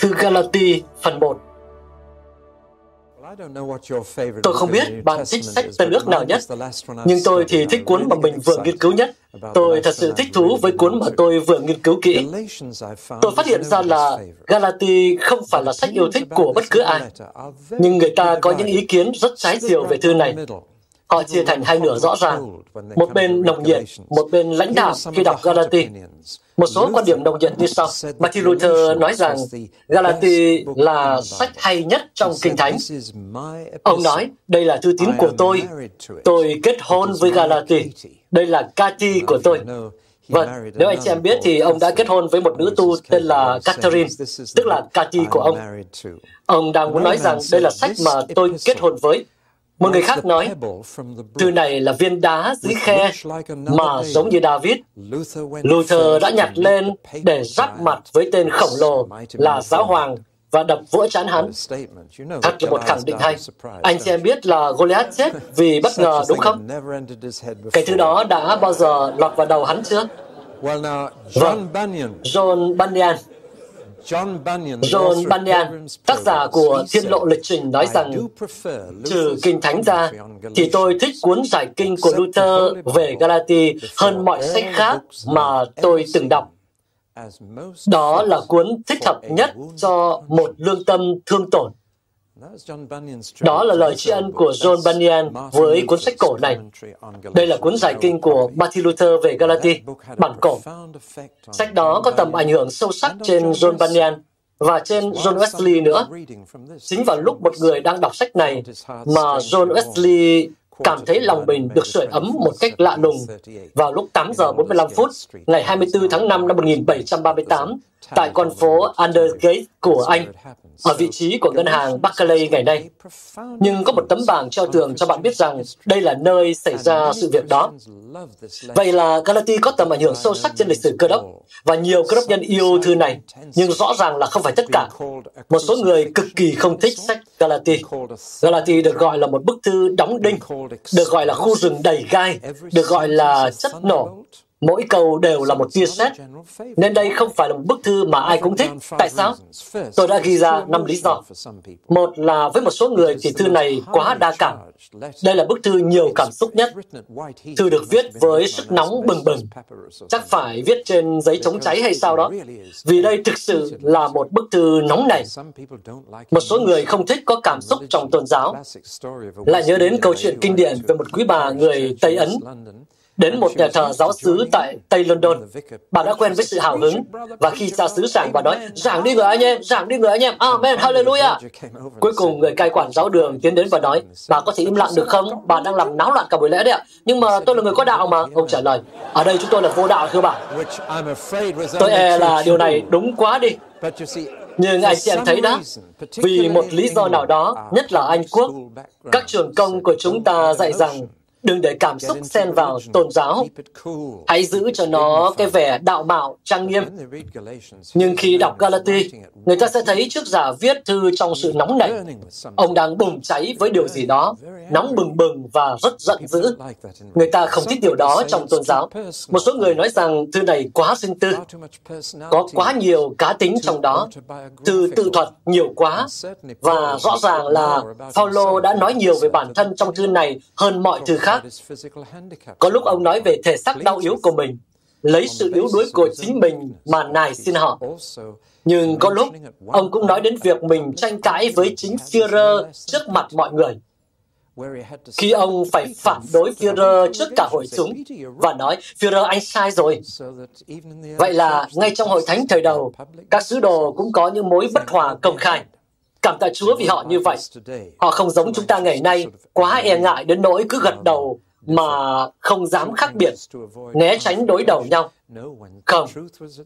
Thư Galati phần 1 Tôi không biết bạn thích sách Tân ước nào nhất, nhưng tôi thì thích cuốn mà mình vừa nghiên cứu nhất. Tôi thật sự thích thú với cuốn mà tôi vừa nghiên cứu kỹ. Tôi phát hiện ra là Galati không phải là sách yêu thích của bất cứ ai, nhưng người ta có những ý kiến rất trái chiều về thư này. Họ chia thành hai nửa rõ ràng, một bên nồng nhiệt, một bên lãnh đạo khi đọc Galati. Một số quan điểm nồng nhiệt như sau. Martin Luther nói rằng Galati là sách hay nhất trong Kinh Thánh. Ông nói, đây là thư tín của tôi. Tôi kết hôn với Galati. Đây là Cathy của tôi. Vâng, nếu anh chị em biết thì ông đã kết hôn với một nữ tu tên là Catherine, tức là Cathy của ông. Ông đang muốn nói rằng đây là sách mà tôi kết hôn với. Một người khác nói, thư này là viên đá dưới khe mà giống như David. Luther đã nhặt lên để giáp mặt với tên khổng lồ là giáo hoàng và đập vỡ chán hắn. Thật là một khẳng định hay. Anh chị em biết là Goliath chết vì bất ngờ đúng không? Cái thứ đó đã bao giờ lọt vào đầu hắn chưa? Vâng, John Bunyan John Bunyan, tác giả của Thiên lộ lịch trình nói rằng, trừ Kinh Thánh ra, thì tôi thích cuốn giải kinh của Luther về Galati hơn mọi sách khác mà tôi từng đọc. Đó là cuốn thích hợp nhất cho một lương tâm thương tổn. Đó là lời tri ân của John Bunyan với cuốn sách cổ này. Đây là cuốn giải kinh của Martin Luther về Galati, bản cổ. Sách đó có tầm ảnh hưởng sâu sắc trên John Bunyan và trên John Wesley nữa. Chính vào lúc một người đang đọc sách này mà John Wesley cảm thấy lòng mình được sưởi ấm một cách lạ lùng vào lúc 8 giờ 45 phút ngày 24 tháng 5 năm 1738 tại con phố Undergate của Anh, ở vị trí của ngân hàng Barclays ngày nay. Nhưng có một tấm bảng treo tường cho bạn biết rằng đây là nơi xảy ra sự việc đó. Vậy là Galati có tầm ảnh hưởng sâu sắc trên lịch sử cơ đốc, và nhiều cơ đốc nhân yêu thư này, nhưng rõ ràng là không phải tất cả. Một số người cực kỳ không thích sách Galati. Galati được gọi là một bức thư đóng đinh, được gọi là khu rừng đầy gai, được gọi là chất nổ, Mỗi câu đều là một tia sét, nên đây không phải là một bức thư mà ai cũng thích. Tại sao? Tôi đã ghi ra năm lý do. Một là với một số người thì thư này quá đa cảm. Đây là bức thư nhiều cảm xúc nhất. Thư được viết với sức nóng bừng bừng. Chắc phải viết trên giấy chống cháy hay sao đó. Vì đây thực sự là một bức thư nóng này. Một số người không thích có cảm xúc trong tôn giáo. Lại nhớ đến câu chuyện kinh điển về một quý bà người Tây Ấn đến một nhà thờ giáo xứ tại Tây London. Bà đã quen với sự hào hứng và khi cha xứ giảng bà nói giảng đi người anh em, giảng đi người anh em, Amen, Hallelujah. Cuối cùng người cai quản giáo đường tiến đến và nói bà có thể im lặng được không? Bà đang làm náo loạn cả buổi lễ đấy ạ. Nhưng mà tôi là người có đạo mà. Ông trả lời ở đây chúng tôi là vô đạo thưa bà. Tôi e là điều này đúng quá đi. Nhưng anh chị em thấy đó, vì một lý do nào đó, nhất là Anh Quốc, các trường công của chúng ta dạy rằng Đừng để cảm xúc xen vào tôn giáo. Hãy giữ cho nó cái vẻ đạo mạo, trang nghiêm. Nhưng khi đọc Galati, người ta sẽ thấy trước giả viết thư trong sự nóng nảy. Ông đang bùng cháy với điều gì đó, nóng bừng bừng và rất giận dữ. Người ta không thích điều đó trong tôn giáo. Một số người nói rằng thư này quá riêng tư, có quá nhiều cá tính trong đó, thư tự thuật nhiều quá, và rõ ràng là Paulo đã nói nhiều về bản thân trong thư này hơn mọi thư khác khác. Có lúc ông nói về thể xác đau yếu của mình, lấy sự yếu đuối của chính mình mà nài xin họ. Nhưng có lúc, ông cũng nói đến việc mình tranh cãi với chính Führer trước mặt mọi người. Khi ông phải phản đối Führer trước cả hội chúng và nói, Führer anh sai rồi. Vậy là ngay trong hội thánh thời đầu, các sứ đồ cũng có những mối bất hòa công khai. Cảm tạ Chúa vì họ như vậy. Họ không giống chúng ta ngày nay, quá e ngại đến nỗi cứ gật đầu mà không dám khác biệt, né tránh đối đầu nhau. Không,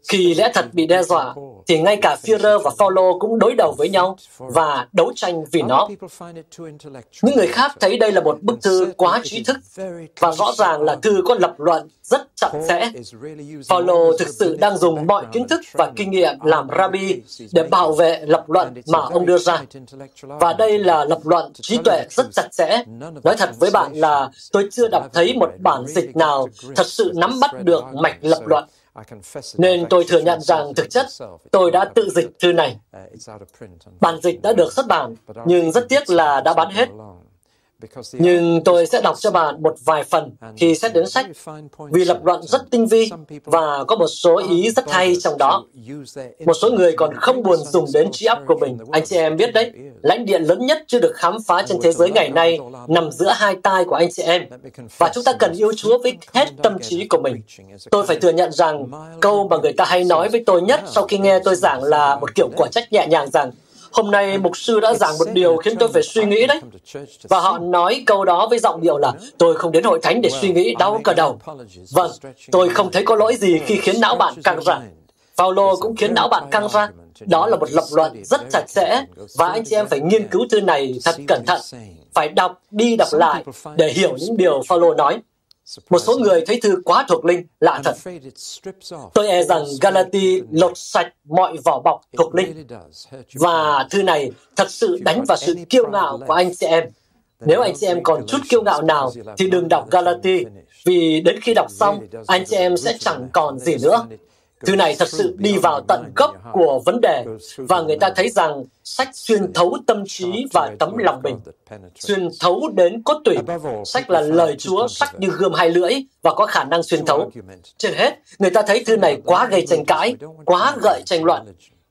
khi lẽ thật bị đe dọa, thì ngay cả Führer và Paulo cũng đối đầu với nhau và đấu tranh vì nó. Những người khác thấy đây là một bức thư quá trí thức và rõ ràng là thư có lập luận rất chặt chẽ. Paulo thực sự đang dùng mọi kiến thức và kinh nghiệm làm rabbi để bảo vệ lập luận mà ông đưa ra. Và đây là lập luận trí tuệ rất chặt chẽ. Nói thật với bạn là tôi chưa đọc thấy một bản dịch nào thật sự nắm bắt được mạch lập luận. Nên tôi thừa nhận rằng thực chất tôi đã tự dịch thư này. Bản dịch đã được xuất bản, nhưng rất tiếc là đã bán hết. Nhưng tôi sẽ đọc cho bạn một vài phần khi xét đến sách, vì lập luận rất tinh vi và có một số ý rất hay trong đó. Một số người còn không buồn dùng đến trí óc của mình. Anh chị em biết đấy, lãnh địa lớn nhất chưa được khám phá trên thế giới ngày nay nằm giữa hai tai của anh chị em. Và chúng ta cần yêu Chúa với hết tâm trí của mình. Tôi phải thừa nhận rằng câu mà người ta hay nói với tôi nhất sau khi nghe tôi giảng là một kiểu quả trách nhẹ nhàng rằng Hôm nay mục sư đã giảng một điều khiến tôi phải suy nghĩ đấy. Và họ nói câu đó với giọng điệu là tôi không đến hội thánh để suy nghĩ đau cả đầu. Vâng, tôi không thấy có lỗi gì khi khiến não bạn căng ra. Paulo cũng khiến não bạn căng ra. Đó là một lập luận rất chặt chẽ và anh chị em phải nghiên cứu thư này thật cẩn thận. Phải đọc đi đọc lại để hiểu những điều Paulo nói. Một số người thấy thư quá thuộc linh, lạ thật. Tôi e rằng Galati lột sạch mọi vỏ bọc thuộc linh. Và thư này thật sự đánh vào sự kiêu ngạo của anh chị em. Nếu anh chị em còn chút kiêu ngạo nào thì đừng đọc Galati, vì đến khi đọc xong, anh chị em sẽ chẳng còn gì nữa. Thư này thật sự đi vào tận gốc của vấn đề và người ta thấy rằng sách xuyên thấu tâm trí và tấm lòng mình. Xuyên thấu đến cốt tủy. Sách là lời Chúa sắc như gươm hai lưỡi và có khả năng xuyên thấu. Trên hết, người ta thấy thư này quá gây tranh cãi, quá gợi tranh luận.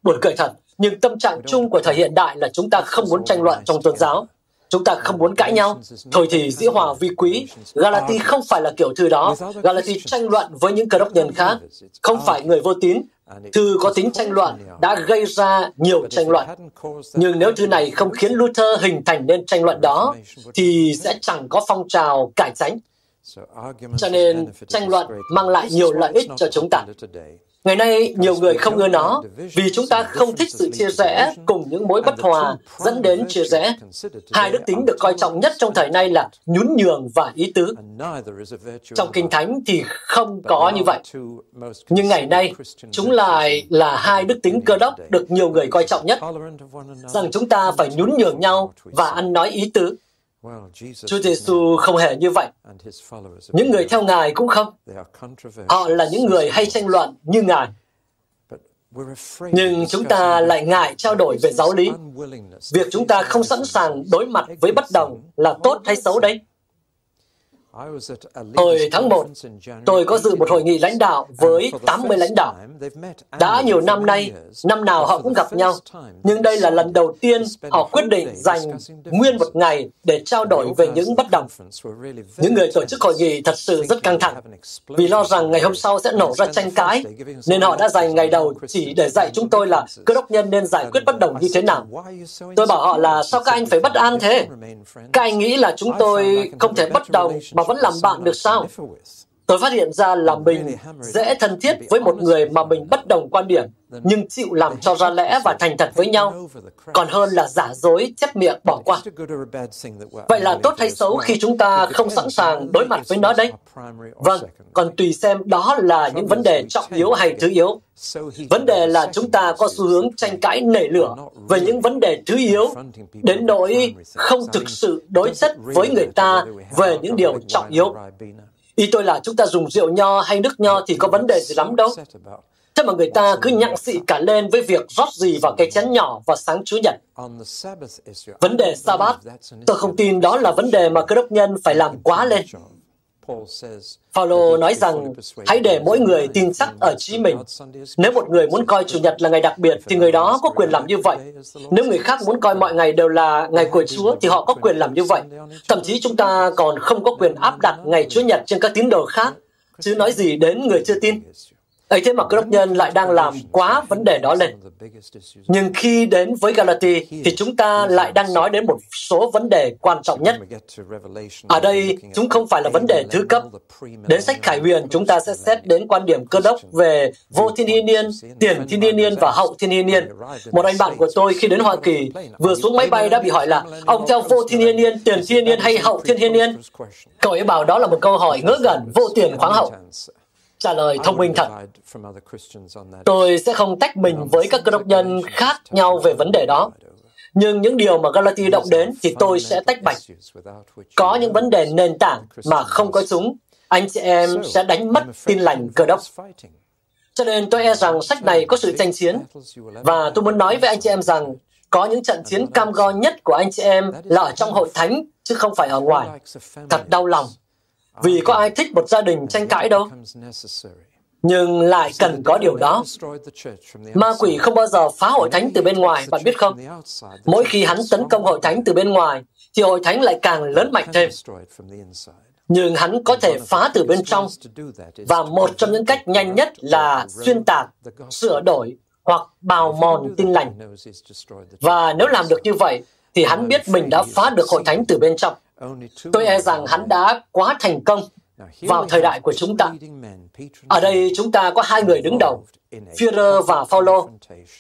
Buồn cười thật, nhưng tâm trạng chung của thời hiện đại là chúng ta không muốn tranh luận trong tôn giáo. Chúng ta không muốn cãi nhau. Thôi thì dĩ hòa vi quý. Galati không phải là kiểu thư đó. Galati tranh luận với những cơ đốc nhân khác. Không phải người vô tín. Thư có tính tranh luận đã gây ra nhiều tranh luận. Nhưng nếu thư này không khiến Luther hình thành nên tranh luận đó, thì sẽ chẳng có phong trào cải tránh. Cho nên tranh luận mang lại nhiều lợi ích cho chúng ta. Ngày nay, nhiều người không ưa nó vì chúng ta không thích sự chia rẽ cùng những mối bất hòa dẫn đến chia rẽ. Hai đức tính được coi trọng nhất trong thời nay là nhún nhường và ý tứ. Trong Kinh Thánh thì không có như vậy. Nhưng ngày nay, chúng lại là hai đức tính cơ đốc được nhiều người coi trọng nhất, rằng chúng ta phải nhún nhường nhau và ăn nói ý tứ. Chúa Giêsu không hề như vậy. Những người theo Ngài cũng không. Họ là những người hay tranh luận như Ngài. Nhưng chúng ta lại ngại trao đổi về giáo lý. Việc chúng ta không sẵn sàng đối mặt với bất đồng là tốt hay xấu đấy? Hồi tháng 1, tôi có dự một hội nghị lãnh đạo với 80 lãnh đạo. Đã nhiều năm nay, năm nào họ cũng gặp nhau, nhưng đây là lần đầu tiên họ quyết định dành nguyên một ngày để trao đổi về những bất đồng. Những người tổ chức hội nghị thật sự rất căng thẳng, vì lo rằng ngày hôm sau sẽ nổ ra tranh cãi, nên họ đã dành ngày đầu chỉ để dạy chúng tôi là cơ đốc nhân nên giải quyết bất đồng như thế nào. Tôi bảo họ là sao các anh phải bất an thế? Các anh nghĩ là chúng tôi không thể bất đồng mà vẫn làm bạn được sao? Tôi phát hiện ra là mình dễ thân thiết với một người mà mình bất đồng quan điểm, nhưng chịu làm cho ra lẽ và thành thật với nhau, còn hơn là giả dối, chép miệng, bỏ qua. Vậy là tốt hay xấu khi chúng ta không sẵn sàng đối mặt với nó đấy? Vâng, còn tùy xem đó là những vấn đề trọng yếu hay thứ yếu. Vấn đề là chúng ta có xu hướng tranh cãi nảy lửa về những vấn đề thứ yếu, đến nỗi không thực sự đối chất với người ta về những điều trọng yếu. Ý tôi là chúng ta dùng rượu nho hay nước nho thì có vấn đề gì lắm đâu. Thế mà người ta cứ nhặng xị cả lên với việc rót gì vào cái chén nhỏ vào sáng Chủ nhật. Vấn đề Sabbath, tôi không tin đó là vấn đề mà cơ đốc nhân phải làm quá lên. Paulo nói rằng hãy để mỗi người tin chắc ở trí mình. Nếu một người muốn coi Chủ nhật là ngày đặc biệt thì người đó có quyền làm như vậy. Nếu người khác muốn coi mọi ngày đều là ngày của Chúa thì họ có quyền làm như vậy. Thậm chí chúng ta còn không có quyền áp đặt ngày Chúa nhật trên các tín đồ khác, chứ nói gì đến người chưa tin ấy thế mà cơ đốc nhân lại đang làm quá vấn đề đó lên. Nhưng khi đến với Galati thì chúng ta lại đang nói đến một số vấn đề quan trọng nhất. Ở đây, chúng không phải là vấn đề thứ cấp. Đến sách Khải Huyền, chúng ta sẽ xét đến quan điểm cơ đốc về vô thiên hiên niên, tiền thiên hiên niên và hậu thiên hiên niên. Một anh bạn của tôi khi đến Hoa Kỳ, vừa xuống máy bay đã bị hỏi là ông theo vô thiên hiên niên, tiền thiên niên hay hậu thiên hiên niên? Cậu ấy bảo đó là một câu hỏi ngớ ngẩn, vô tiền khoáng hậu trả lời thông minh thật. Tôi sẽ không tách mình với các cơ đốc nhân khác nhau về vấn đề đó. Nhưng những điều mà Galati động đến thì tôi sẽ tách bạch. Có những vấn đề nền tảng mà không có chúng, anh chị em sẽ đánh mất tin lành cơ đốc. Cho nên tôi e rằng sách này có sự tranh chiến. Và tôi muốn nói với anh chị em rằng có những trận chiến cam go nhất của anh chị em là ở trong hội thánh, chứ không phải ở ngoài. Thật đau lòng vì có ai thích một gia đình tranh cãi đâu. Nhưng lại cần có điều đó. Ma quỷ không bao giờ phá hội thánh từ bên ngoài, bạn biết không? Mỗi khi hắn tấn công hội thánh từ bên ngoài, thì hội thánh lại càng lớn mạnh thêm. Nhưng hắn có thể phá từ bên trong, và một trong những cách nhanh nhất là xuyên tạc, sửa đổi hoặc bào mòn tin lành. Và nếu làm được như vậy, thì hắn biết mình đã phá được hội thánh từ bên trong. Tôi e rằng hắn đã quá thành công vào thời đại của chúng ta. Ở đây chúng ta có hai người đứng đầu, Führer và Paulo,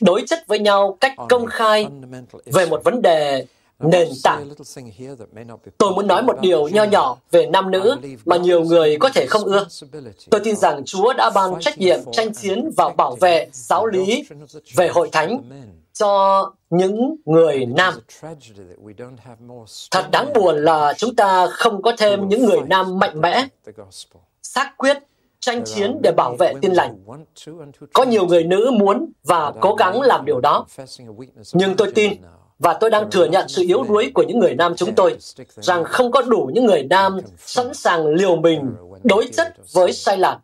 đối chất với nhau cách công khai về một vấn đề nền tảng. Tôi muốn nói một điều nho nhỏ về nam nữ mà nhiều người có thể không ưa. Tôi tin rằng Chúa đã ban trách nhiệm tranh chiến và bảo vệ giáo lý về hội thánh cho những người nam. Thật đáng buồn là chúng ta không có thêm những người nam mạnh mẽ, xác quyết, tranh chiến để bảo vệ tin lành. Có nhiều người nữ muốn và cố gắng làm điều đó. Nhưng tôi tin và tôi đang thừa nhận sự yếu đuối của những người nam chúng tôi, rằng không có đủ những người nam sẵn sàng liều mình đối chất với sai lạc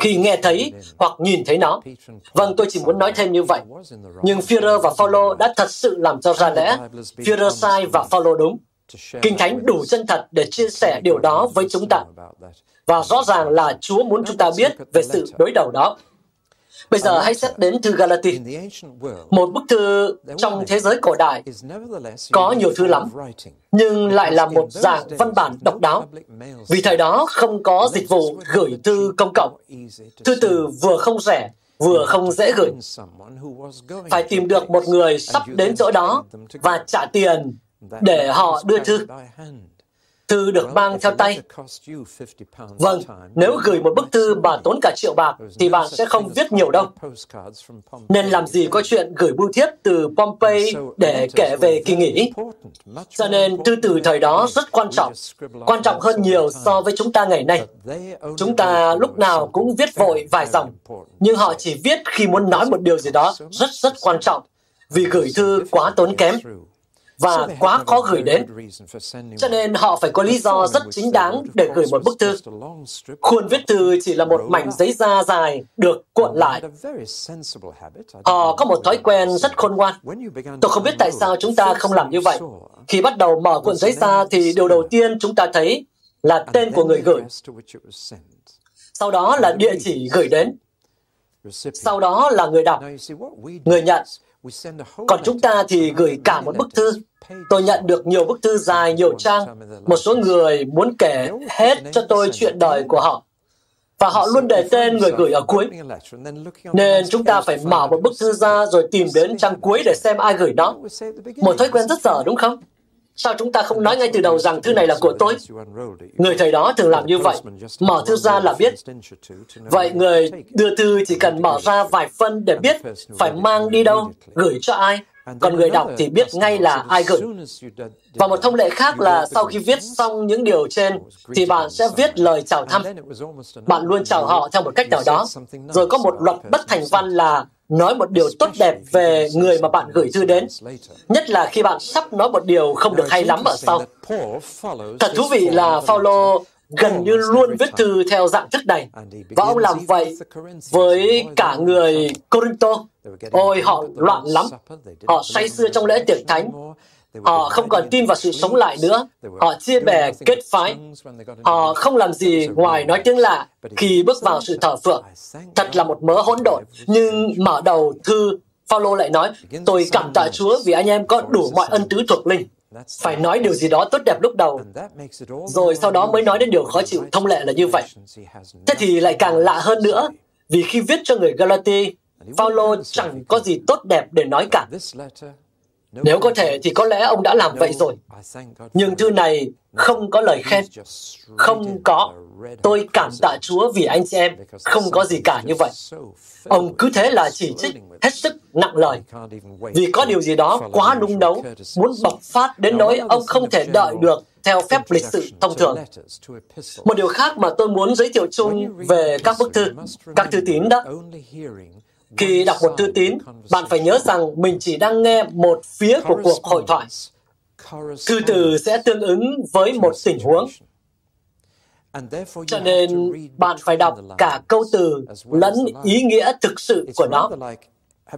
khi nghe thấy hoặc nhìn thấy nó. Vâng, tôi chỉ muốn nói thêm như vậy. Nhưng Führer và Paulo đã thật sự làm cho ra lẽ. Führer sai và Paulo đúng. Kinh Thánh đủ chân thật để chia sẻ điều đó với chúng ta. Và rõ ràng là Chúa muốn chúng ta biết về sự đối đầu đó. Bây giờ hãy xét đến thư Galati. Một bức thư trong thế giới cổ đại có nhiều thư lắm, nhưng lại là một dạng văn bản độc đáo. Vì thời đó không có dịch vụ gửi thư công cộng. Thư từ vừa không rẻ, vừa không dễ gửi. Phải tìm được một người sắp đến chỗ đó và trả tiền để họ đưa thư thư được mang theo tay. Vâng, nếu gửi một bức thư mà tốn cả triệu bạc, thì bạn sẽ không viết nhiều đâu. Nên làm gì có chuyện gửi bưu thiếp từ Pompey để kể về kỳ nghỉ. Cho nên thư từ thời đó rất quan trọng, quan trọng hơn nhiều so với chúng ta ngày nay. Chúng ta lúc nào cũng viết vội vài dòng, nhưng họ chỉ viết khi muốn nói một điều gì đó rất rất quan trọng, vì gửi thư quá tốn kém và quá khó gửi đến. Cho nên họ phải có lý do rất chính đáng để gửi một bức thư. Khuôn viết thư chỉ là một mảnh giấy da dài được cuộn lại. Họ có một thói quen rất khôn ngoan. Tôi không biết tại sao chúng ta không làm như vậy. Khi bắt đầu mở cuộn giấy ra thì điều đầu tiên chúng ta thấy là tên của người gửi. Sau đó là địa chỉ gửi đến. Sau đó là người đọc, người nhận còn chúng ta thì gửi cả một bức thư. Tôi nhận được nhiều bức thư dài, nhiều trang. Một số người muốn kể hết cho tôi chuyện đời của họ. Và họ luôn để tên người gửi ở cuối. Nên chúng ta phải mở một bức thư ra rồi tìm đến trang cuối để xem ai gửi nó. Một thói quen rất dở đúng không? Sao chúng ta không nói ngay từ đầu rằng thư này là của tôi? Người thầy đó thường làm như vậy. Mở thư ra là biết. Vậy người đưa thư chỉ cần mở ra vài phân để biết phải mang đi đâu, gửi cho ai. Còn người đọc thì biết ngay là ai gửi. Và một thông lệ khác là sau khi viết xong những điều trên, thì bạn sẽ viết lời chào thăm. Bạn luôn chào họ theo một cách nào đó. Rồi có một luật bất thành văn là nói một điều tốt đẹp về người mà bạn gửi thư đến, nhất là khi bạn sắp nói một điều không được hay lắm ở sau. Thật thú vị là Paulo gần như luôn viết thư theo dạng thức này, và ông làm vậy với cả người Corinto. Ôi, họ loạn lắm. Họ say sưa trong lễ tiệc thánh. Họ không còn tin vào sự sống lại nữa. Họ chia bè kết phái. Họ không làm gì ngoài nói tiếng lạ khi bước vào sự thờ phượng. Thật là một mớ hỗn độn. Nhưng mở đầu thư, Phaolô lại nói, tôi cảm tạ Chúa vì anh em có đủ mọi ân tứ thuộc linh. Phải nói điều gì đó tốt đẹp lúc đầu, rồi sau đó mới nói đến điều khó chịu. Thông lệ là như vậy. Thế thì lại càng lạ hơn nữa, vì khi viết cho người Galati, Phaolô chẳng có gì tốt đẹp để nói cả. Nếu có thể thì có lẽ ông đã làm vậy rồi. Nhưng thư này không có lời khen. Không có. Tôi cảm tạ Chúa vì anh chị em. Không có gì cả như vậy. Ông cứ thế là chỉ trích hết sức nặng lời. Vì có điều gì đó quá nung nấu, muốn bộc phát đến nỗi ông không thể đợi được theo phép lịch sự thông thường. Một điều khác mà tôi muốn giới thiệu chung về các bức thư, các thư tín đó, khi đọc một thư tín, bạn phải nhớ rằng mình chỉ đang nghe một phía của cuộc hội thoại. Thư từ sẽ tương ứng với một tình huống. Cho nên bạn phải đọc cả câu từ lẫn ý nghĩa thực sự của nó.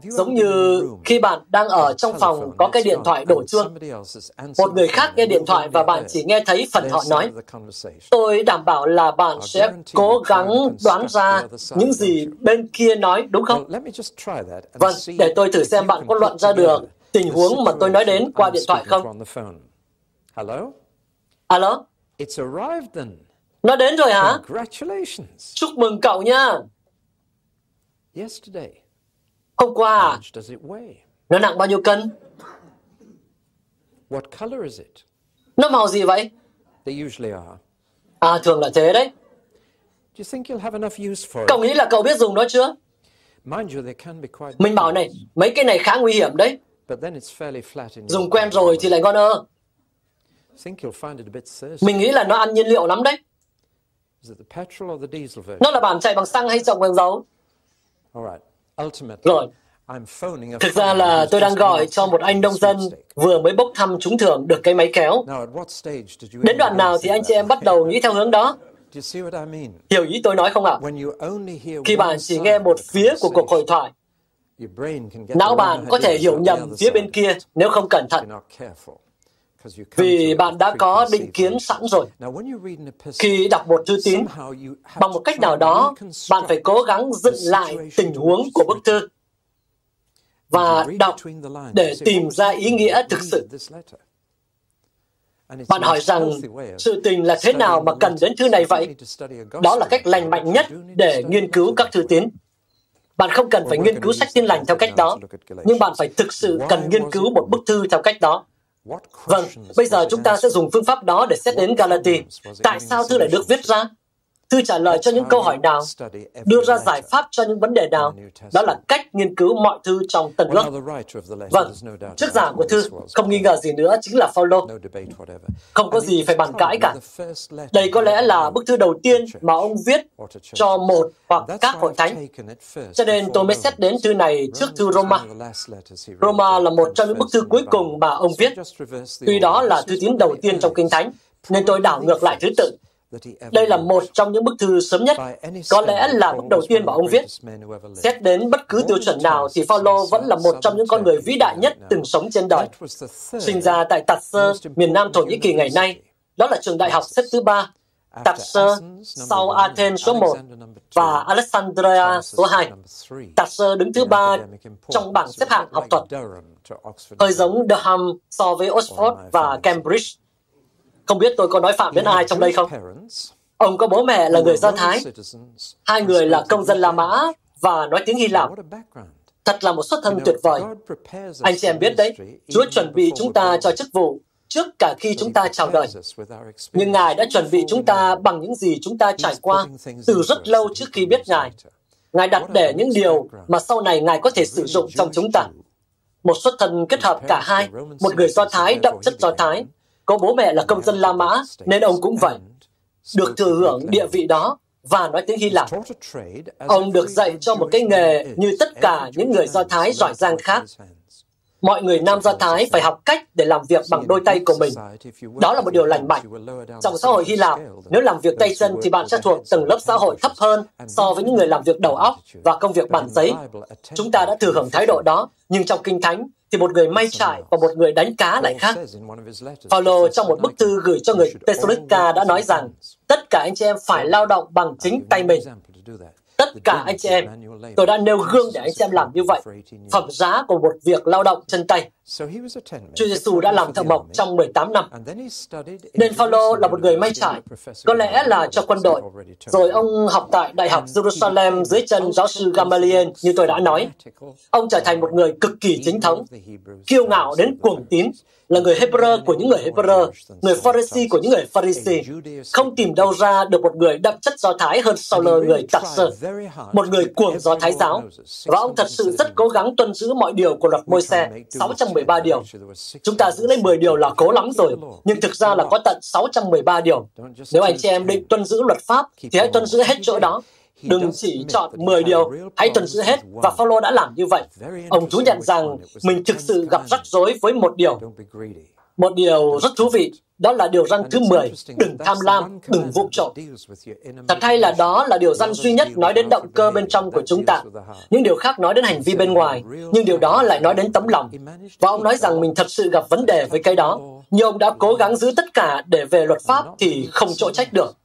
Giống như khi bạn đang ở trong phòng có cái điện thoại đổ chuông. Một người khác nghe điện thoại và bạn chỉ nghe thấy phần họ nói. Tôi đảm bảo là bạn sẽ cố gắng đoán ra những gì bên kia nói, đúng không? Vâng, để tôi thử xem bạn có luận ra được tình huống mà tôi nói đến qua điện thoại không? Alo? Nó đến rồi hả? Chúc mừng cậu nha. Hôm qua à? Nó nặng bao nhiêu cân? Nó màu gì vậy? À, thường là thế đấy. Cậu nghĩ là cậu biết dùng nó chưa? Mình bảo này, mấy cái này khá nguy hiểm đấy. Dùng quen rồi thì lại ngon ơ. Mình nghĩ là nó ăn nhiên liệu lắm đấy. Nó là bản chạy bằng xăng hay trồng bằng dầu? Rồi, Thực ra là tôi đang gọi cho một anh nông dân vừa mới bốc thăm trúng thưởng được cái máy kéo. Đến đoạn nào thì anh chị em bắt đầu nghĩ theo hướng đó? Hiểu ý tôi nói không ạ? Khi bạn chỉ nghe một phía của cuộc hội thoại, não bạn có thể hiểu nhầm phía bên kia nếu không cẩn thận vì bạn đã có định kiến sẵn rồi. Khi đọc một thư tín, bằng một cách nào đó, bạn phải cố gắng dựng lại tình huống của bức thư và đọc để tìm ra ý nghĩa thực sự. Bạn hỏi rằng sự tình là thế nào mà cần đến thư này vậy? Đó là cách lành mạnh nhất để nghiên cứu các thư tín. Bạn không cần phải nghiên cứu sách tin lành theo cách đó, nhưng bạn phải thực sự cần nghiên cứu một bức thư theo cách đó. Vâng, bây giờ chúng ta sẽ dùng phương pháp đó để xét đến Galati. Tại sao thư lại được viết ra? Thư trả lời cho những câu hỏi nào, đưa ra giải pháp cho những vấn đề nào. Đó là cách nghiên cứu mọi thư trong Tân ước. Vâng, trước giả của thư, không nghi ngờ gì nữa, chính là Phaolô. Không có gì phải bàn cãi cả. Đây có lẽ là bức thư đầu tiên mà ông viết cho một hoặc các hội thánh. Cho nên tôi mới xét đến thư này trước thư Roma. Roma là một trong những bức thư cuối cùng mà ông viết. Tuy đó là thư tín đầu tiên trong Kinh Thánh, nên tôi đảo ngược lại thứ tự. Đây là một trong những bức thư sớm nhất, có lẽ là bức đầu tiên mà ông viết. Xét đến bất cứ tiêu chuẩn nào thì Phaolô vẫn là một trong những con người vĩ đại nhất từng sống trên đời. Sinh ra tại Tạt Sơ, miền Nam Thổ Nhĩ Kỳ ngày nay, đó là trường đại học xếp thứ ba. Tạt Sơ sau Athens số 1 và Alexandria số 2. Tạt Sơ đứng thứ ba trong bảng xếp hạng học thuật, hơi giống Durham so với Oxford và Cambridge. Không biết tôi có nói phạm đến ai trong đây không? Ông có bố mẹ là người Do Thái. Hai người là công dân La Mã và nói tiếng Hy Lạp. Thật là một xuất thân tuyệt vời. Anh chị em biết đấy, Chúa chuẩn bị chúng ta cho chức vụ trước cả khi chúng ta chào đời. Nhưng Ngài đã chuẩn bị chúng ta bằng những gì chúng ta trải qua từ rất lâu trước khi biết Ngài. Ngài đặt để những điều mà sau này Ngài có thể sử dụng trong chúng ta. Một xuất thân kết hợp cả hai, một người Do Thái đậm chất Do Thái, có bố mẹ là công dân La Mã, nên ông cũng vậy. Được thừa hưởng địa vị đó và nói tiếng Hy Lạp. Ông được dạy cho một cái nghề như tất cả những người Do Thái giỏi giang khác mọi người Nam Do Thái phải học cách để làm việc bằng đôi tay của mình. Đó là một điều lành mạnh. Trong xã hội Hy Lạp, nếu làm việc tay chân thì bạn sẽ thuộc tầng lớp xã hội thấp hơn so với những người làm việc đầu óc và công việc bàn giấy. Chúng ta đã thừa hưởng thái độ đó, nhưng trong Kinh Thánh thì một người may trải và một người đánh cá lại khác. Paulo trong một bức thư gửi cho người Thessalonica đã nói rằng tất cả anh chị em phải lao động bằng chính tay mình tất cả anh chị em. Tôi đã nêu gương để anh chị em làm như vậy. Phẩm giá của một việc lao động chân tay. Chúa Giêsu đã làm thợ mộc trong 18 năm. Nên Phaolô là một người may trải, có lẽ là cho quân đội. Rồi ông học tại Đại học Jerusalem dưới chân giáo sư Gamaliel như tôi đã nói. Ông trở thành một người cực kỳ chính thống, kiêu ngạo đến cuồng tín, là người Hebrew của những người Hebrew, người Pharisee của những người Pharisee. Không tìm đâu ra được một người đậm chất Do Thái hơn Saul người Tạc Sơ, một người cuồng Do Thái giáo. Và ông thật sự rất cố gắng tuân giữ mọi điều của luật môi xe, 613 điều. Chúng ta giữ lấy 10 điều là cố lắm rồi, nhưng thực ra là có tận 613 điều. Nếu anh chị em định tuân giữ luật pháp, thì hãy tuân giữ hết chỗ đó. Đừng chỉ chọn 10 điều, hãy tuân giữ hết, và Phaolô đã làm như vậy. Ông thú nhận rằng mình thực sự gặp rắc rối với một điều. Một điều rất thú vị, đó là điều răn thứ 10, đừng tham lam, đừng vụ trộm. Thật hay là đó là điều răn duy nhất nói đến động cơ bên trong của chúng ta. Những điều khác nói đến hành vi bên ngoài, nhưng điều đó lại nói đến tấm lòng. Và ông nói rằng mình thật sự gặp vấn đề với cái đó. Nhưng ông đã cố gắng giữ tất cả để về luật pháp thì không chỗ trách được.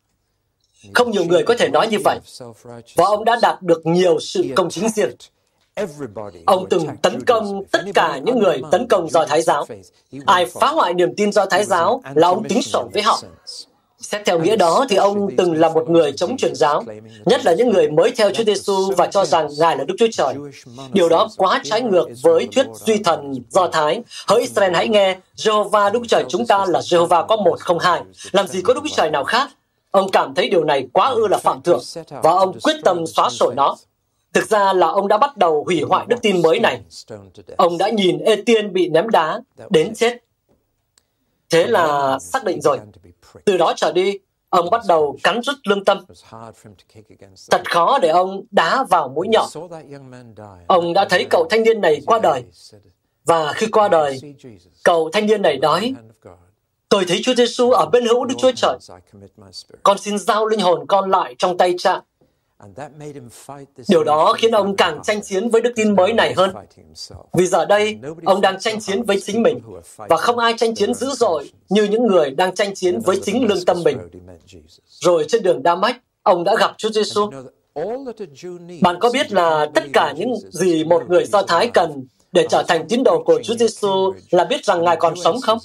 Không nhiều người có thể nói như vậy. Và ông đã đạt được nhiều sự công chính riêng. Ông từng tấn công tất cả những người tấn công do Thái giáo. Ai phá hoại niềm tin do Thái giáo là ông tính sổ với họ. Xét theo nghĩa đó thì ông từng là một người chống truyền giáo, nhất là những người mới theo Chúa Giêsu và cho rằng Ngài là Đức Chúa Trời. Điều đó quá trái ngược với thuyết duy thần Do Thái. Hỡi Israel hãy nghe, Jehovah Đức Chúa Trời chúng ta là Jehovah có một không hai. Làm gì có Đức Chúa Trời nào khác? Ông cảm thấy điều này quá ư là phạm thượng và ông quyết tâm xóa sổ nó. Thực ra là ông đã bắt đầu hủy hoại đức tin mới này. Ông đã nhìn Ê Tiên bị ném đá đến chết. Thế là xác định rồi. Từ đó trở đi, ông bắt đầu cắn rứt lương tâm. Thật khó để ông đá vào mũi nhọn. Ông đã thấy cậu thanh niên này qua đời. Và khi qua đời, cậu thanh niên này nói, Tôi thấy Chúa Giêsu ở bên hữu Đức Chúa Trời. Con xin giao linh hồn con lại trong tay cha. Điều đó khiến ông càng tranh chiến với đức tin mới này hơn. Vì giờ đây, ông đang tranh chiến với chính mình, và không ai tranh chiến dữ dội như những người đang tranh chiến với chính lương tâm mình. Rồi trên đường Đa Mách, ông đã gặp Chúa Giêsu. Bạn có biết là tất cả những gì một người Do Thái cần để trở thành tín đồ của Chúa Giêsu là biết rằng Ngài còn sống không?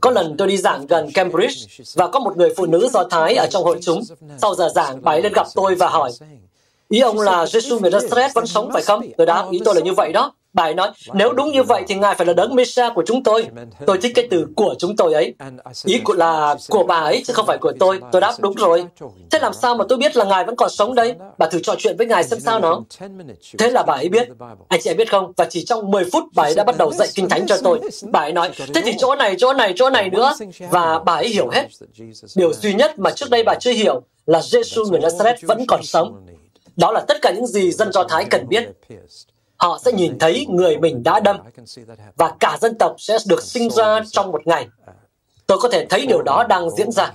Có lần tôi đi giảng gần Cambridge và có một người phụ nữ Do Thái ở trong hội chúng. Sau giờ giảng, bà ấy lên gặp tôi và hỏi, ý ông là Giêsu người Nazareth vẫn sống phải không? Tôi đáp, ý tôi là như vậy đó. Bà ấy nói, nếu đúng như vậy thì Ngài phải là đấng Messiah của chúng tôi. Tôi thích cái từ của chúng tôi ấy. Ý của là của bà ấy chứ không phải của tôi. Tôi đáp đúng rồi. Thế làm sao mà tôi biết là Ngài vẫn còn sống đấy? Bà thử trò chuyện với Ngài xem sao nó. Thế là bà ấy biết. Anh chị em biết không? Và chỉ trong 10 phút bà ấy đã bắt đầu dạy kinh thánh cho tôi. Bà ấy nói, thế thì chỗ này, chỗ này, chỗ này nữa. Và bà ấy hiểu hết. Điều duy nhất mà trước đây bà chưa hiểu là Giêsu người Nazareth vẫn còn sống. Đó là tất cả những gì dân Do Thái cần biết họ sẽ nhìn thấy người mình đã đâm và cả dân tộc sẽ được sinh ra trong một ngày. Tôi có thể thấy điều đó đang diễn ra.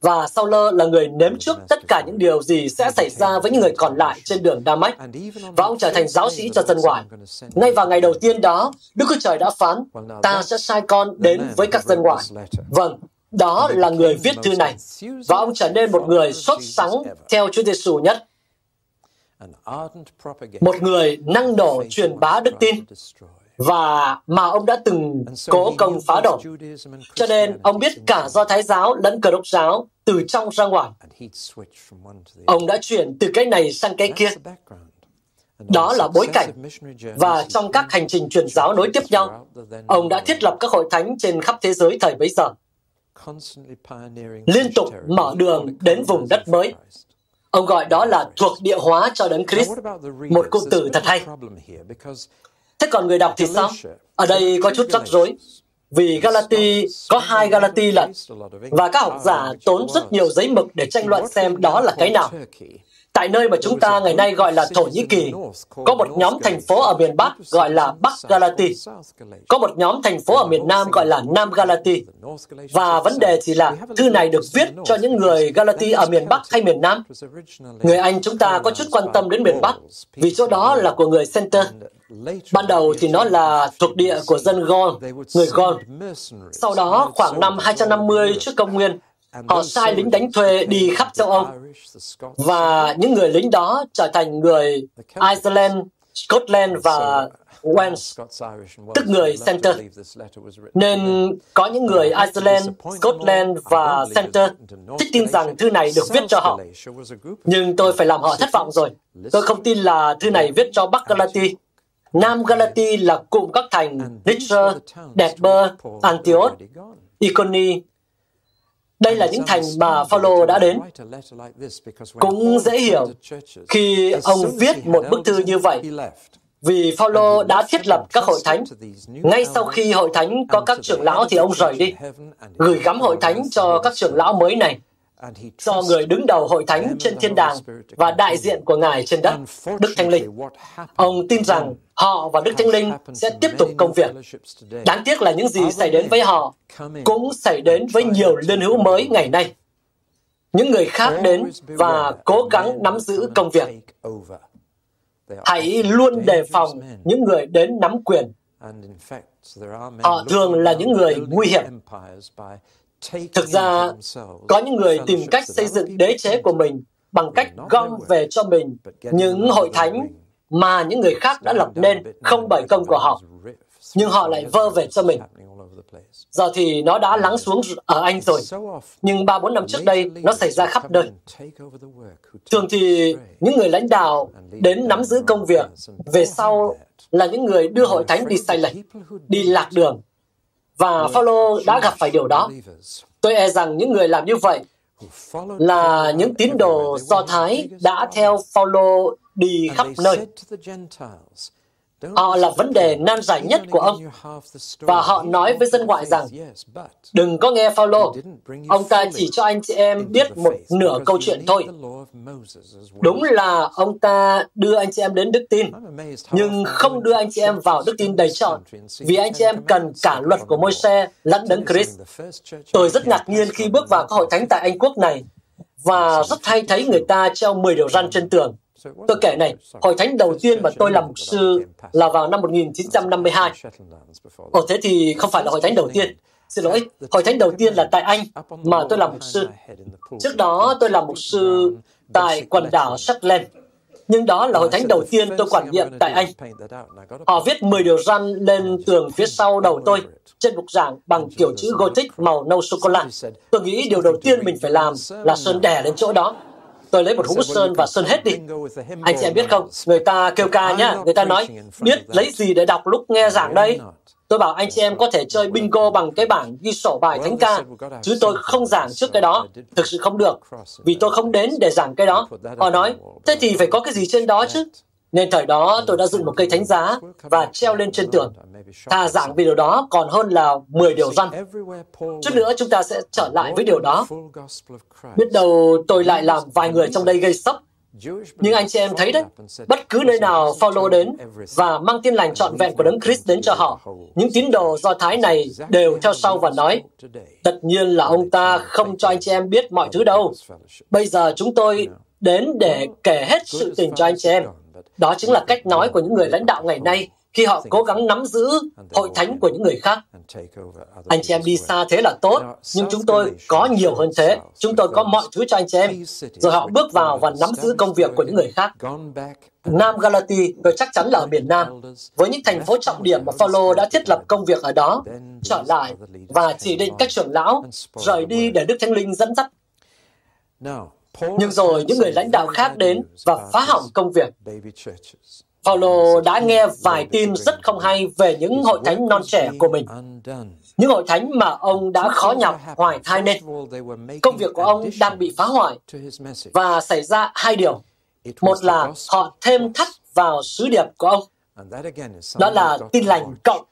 Và Sau Lơ là người nếm trước tất cả những điều gì sẽ xảy ra với những người còn lại trên đường Đa-mách. Và ông trở thành giáo sĩ cho dân ngoại. Ngay vào ngày đầu tiên đó, Đức Chúa Trời đã phán, ta sẽ sai con đến với các dân ngoại. Vâng, đó là người viết thư này. Và ông trở nên một người xuất sáng theo Chúa Giêsu nhất một người năng nổ truyền bá đức tin và mà ông đã từng cố công phá đổ. Cho nên ông biết cả do Thái giáo lẫn Cơ đốc giáo từ trong ra ngoài. Ông đã chuyển từ cái này sang cái kia. Đó là bối cảnh. Và trong các hành trình truyền giáo nối tiếp nhau, ông đã thiết lập các hội thánh trên khắp thế giới thời bấy giờ. Liên tục mở đường đến vùng đất mới. Ông gọi đó là thuộc địa hóa cho đấng Christ, một cụm từ thật hay. Thế còn người đọc thì sao? Ở đây có chút rắc rối. Vì Galati có hai Galati lận, và các học giả tốn rất nhiều giấy mực để tranh luận xem đó là cái nào. Tại nơi mà chúng ta ngày nay gọi là Thổ Nhĩ Kỳ, có một nhóm thành phố ở miền Bắc gọi là Bắc Galati, có một nhóm thành phố ở miền Nam gọi là Nam Galati. Và vấn đề thì là thư này được viết cho những người Galati ở miền Bắc hay miền Nam. Người Anh chúng ta có chút quan tâm đến miền Bắc, vì chỗ đó là của người Center. Ban đầu thì nó là thuộc địa của dân Gaul, người Gaul. Sau đó, khoảng năm 250 trước công nguyên, Họ sai lính đánh thuê đi khắp châu Âu. Và những người lính đó trở thành người Iceland, Scotland và Wales, tức người Center. Nên có những người Iceland, Scotland và Center thích tin rằng thư này được viết cho họ. Nhưng tôi phải làm họ thất vọng rồi. Tôi không tin là thư này viết cho Bắc Galati. Nam Galati là cụm các thành Lystra, Derbe, Antioch, Iconi, đây là những thành mà Phaolô đã đến. Cũng dễ hiểu khi ông viết một bức thư như vậy, vì Phaolô đã thiết lập các hội thánh. Ngay sau khi hội thánh có các trưởng lão thì ông rời đi, gửi gắm hội thánh cho các trưởng lão mới này do người đứng đầu hội thánh trên thiên đàng và đại diện của Ngài trên đất, Đức Thánh Linh. Ông tin rằng họ và Đức Thánh Linh sẽ tiếp tục công việc. Đáng tiếc là những gì xảy đến với họ cũng xảy đến với nhiều liên hữu mới ngày nay. Những người khác đến và cố gắng nắm giữ công việc. Hãy luôn đề phòng những người đến nắm quyền. Họ thường là những người nguy hiểm Thực ra, có những người tìm cách xây dựng đế chế của mình bằng cách gom về cho mình những hội thánh mà những người khác đã lập nên không bởi công của họ, nhưng họ lại vơ về cho mình. Giờ thì nó đã lắng xuống ở Anh rồi, nhưng ba bốn năm trước đây nó xảy ra khắp nơi. Thường thì những người lãnh đạo đến nắm giữ công việc, về sau là những người đưa hội thánh đi sai lệch, đi lạc đường, và Phaolô đã gặp phải điều đó. Tôi e rằng những người làm như vậy là những tín đồ Do Thái đã theo Phaolô đi khắp nơi. Họ là vấn đề nan giải nhất của ông. Và họ nói với dân ngoại rằng, đừng có nghe Phaolô, ông ta chỉ cho anh chị em biết một nửa câu chuyện thôi. Đúng là ông ta đưa anh chị em đến đức tin, nhưng không đưa anh chị em vào đức tin đầy trọn, vì anh chị em cần cả luật của Môi-se lẫn đấng Christ. Tôi rất ngạc nhiên khi bước vào các hội thánh tại Anh Quốc này, và rất hay thấy người ta treo 10 điều răn trên tường Tôi kể này, hội thánh đầu tiên mà tôi làm mục sư là vào năm 1952. Ồ thế thì không phải là hội thánh đầu tiên. Xin lỗi, hội thánh đầu tiên là tại Anh mà tôi làm mục sư. Trước đó tôi làm mục sư tại quần đảo Shetland. Nhưng đó là hội thánh đầu tiên tôi quản nhiệm tại Anh. Họ viết 10 điều răn lên tường phía sau đầu tôi trên bục giảng bằng kiểu chữ Gothic màu nâu sô-cô-la. Tôi nghĩ điều đầu tiên mình phải làm là sơn đè lên chỗ đó tôi lấy một hũ sơn và sơn hết đi. Anh chị em biết không, người ta kêu ca nhá, người ta nói, biết lấy gì để đọc lúc nghe giảng đây? Tôi bảo anh chị em có thể chơi bingo bằng cái bảng ghi sổ bài thánh ca, chứ tôi không giảng trước cái đó. Thực sự không được, vì tôi không đến để giảng cái đó. Họ nói, thế thì phải có cái gì trên đó chứ? Nên thời đó tôi đã dựng một cây thánh giá và treo lên trên tường. Thà giảng vì điều đó còn hơn là 10 điều răn. Chút nữa chúng ta sẽ trở lại với điều đó. Biết đâu tôi lại làm vài người trong đây gây sốc. Nhưng anh chị em thấy đấy, bất cứ nơi nào Phaolô đến và mang tin lành trọn vẹn của Đấng Christ đến cho họ, những tín đồ Do Thái này đều theo sau và nói, tất nhiên là ông ta không cho anh chị em biết mọi thứ đâu. Bây giờ chúng tôi đến để kể hết sự tình cho anh chị em. Đó chính là cách nói của những người lãnh đạo ngày nay khi họ cố gắng nắm giữ hội thánh của những người khác. Anh chị em đi xa thế là tốt, nhưng chúng tôi có nhiều hơn thế. Chúng tôi có mọi thứ cho anh chị em. Rồi họ bước vào và nắm giữ công việc của những người khác. Nam Galati, tôi chắc chắn là ở miền Nam, với những thành phố trọng điểm mà Phaolô đã thiết lập công việc ở đó, trở lại và chỉ định các trưởng lão rời đi để Đức Thánh Linh dẫn dắt. Nhưng rồi những người lãnh đạo khác đến và phá hỏng công việc. Paulo đã nghe vài tin rất không hay về những hội thánh non trẻ của mình. Những hội thánh mà ông đã khó nhọc hoài thai nên. Công việc của ông đang bị phá hoại. Và xảy ra hai điều. Một là họ thêm thắt vào sứ điệp của ông. Đó là tin lành cộng.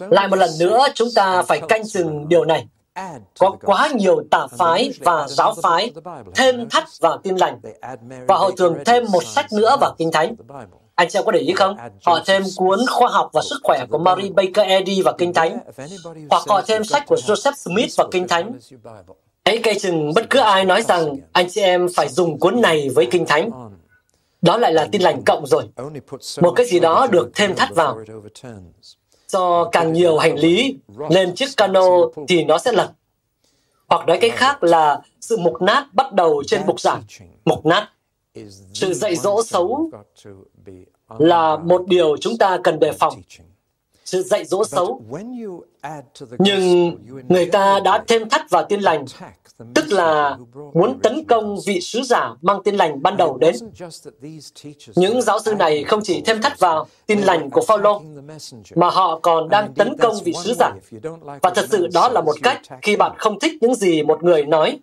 Lại một lần nữa, chúng ta phải canh chừng điều này có quá nhiều tà phái và giáo phái thêm thắt vào tin lành và họ thường thêm một sách nữa vào kinh thánh. Anh chị em có để ý không? Họ thêm cuốn khoa học và sức khỏe của Mary Baker Eddy vào kinh thánh, hoặc họ thêm sách của Joseph Smith vào kinh thánh. Hãy cây chừng bất cứ ai nói rằng anh chị em phải dùng cuốn này với kinh thánh. Đó lại là tin lành cộng rồi. Một cái gì đó được thêm thắt vào. Do càng nhiều hành lý lên chiếc cano thì nó sẽ lật. Hoặc nói cách khác là sự mục nát bắt đầu trên bục giảng. Mục nát. Sự dạy dỗ xấu là một điều chúng ta cần đề phòng. Sự dạy dỗ xấu. Nhưng người ta đã thêm thắt vào tin lành tức là muốn tấn công vị sứ giả mang tin lành ban đầu đến. Những giáo sư này không chỉ thêm thắt vào tin lành của Phaolô, mà họ còn đang tấn công vị sứ giả. Và thật sự đó là một cách khi bạn không thích những gì một người nói,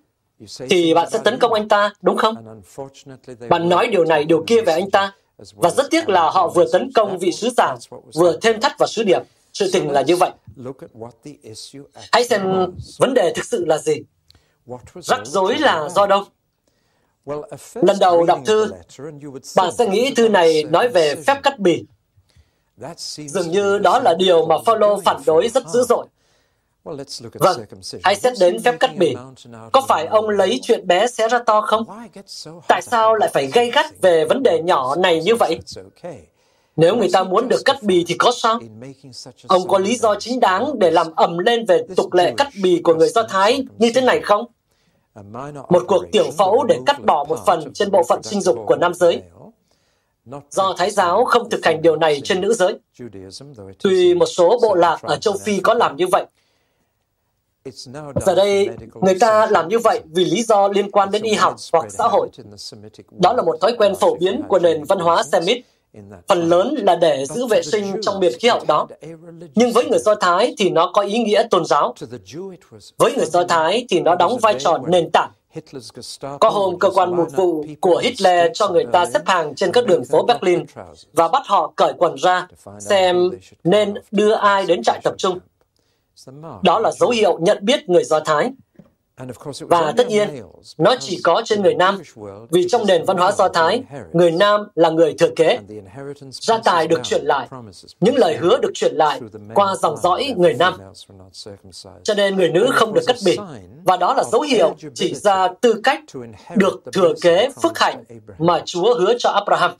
thì bạn sẽ tấn công anh ta, đúng không? Bạn nói điều này, điều kia về anh ta, và rất tiếc là họ vừa tấn công vị sứ giả, vừa thêm thắt vào sứ điệp. Sự tình là như vậy. Hãy xem vấn đề thực sự là gì. Rắc rối là do đâu? Lần đầu đọc thư, bạn sẽ nghĩ thư này nói về phép cắt bì. Dường như đó là điều mà Phaolô phản đối rất dữ dội. Vâng, hãy xét đến phép cắt bì. Có phải ông lấy chuyện bé xé ra to không? Tại sao lại phải gây gắt về vấn đề nhỏ này như vậy? Nếu người ta muốn được cắt bì thì có sao? Ông có lý do chính đáng để làm ầm lên về tục lệ cắt bì của người Do Thái như thế này không? Một cuộc tiểu phẫu để cắt bỏ một phần trên bộ phận sinh dục của nam giới. Do Thái giáo không thực hành điều này trên nữ giới. Tuy một số bộ lạc ở châu Phi có làm như vậy, Giờ đây, người ta làm như vậy vì lý do liên quan đến y học hoặc xã hội. Đó là một thói quen phổ biến của nền văn hóa Semit phần lớn là để giữ vệ sinh trong miền khí hậu đó. Nhưng với người Do Thái thì nó có ý nghĩa tôn giáo. Với người Do Thái thì nó đóng vai trò nền tảng. Có hôm cơ quan mục vụ của Hitler cho người ta xếp hàng trên các đường phố Berlin và bắt họ cởi quần ra xem nên đưa ai đến trại tập trung. Đó là dấu hiệu nhận biết người Do Thái. Và tất nhiên, nó chỉ có trên người nam, vì trong nền văn hóa Do Thái, người nam là người thừa kế. Gia tài được chuyển lại, những lời hứa được chuyển lại qua dòng dõi người nam. Cho nên người nữ không được cắt bỉ, và đó là dấu hiệu chỉ ra tư cách được thừa kế phước hạnh mà Chúa hứa cho Abraham.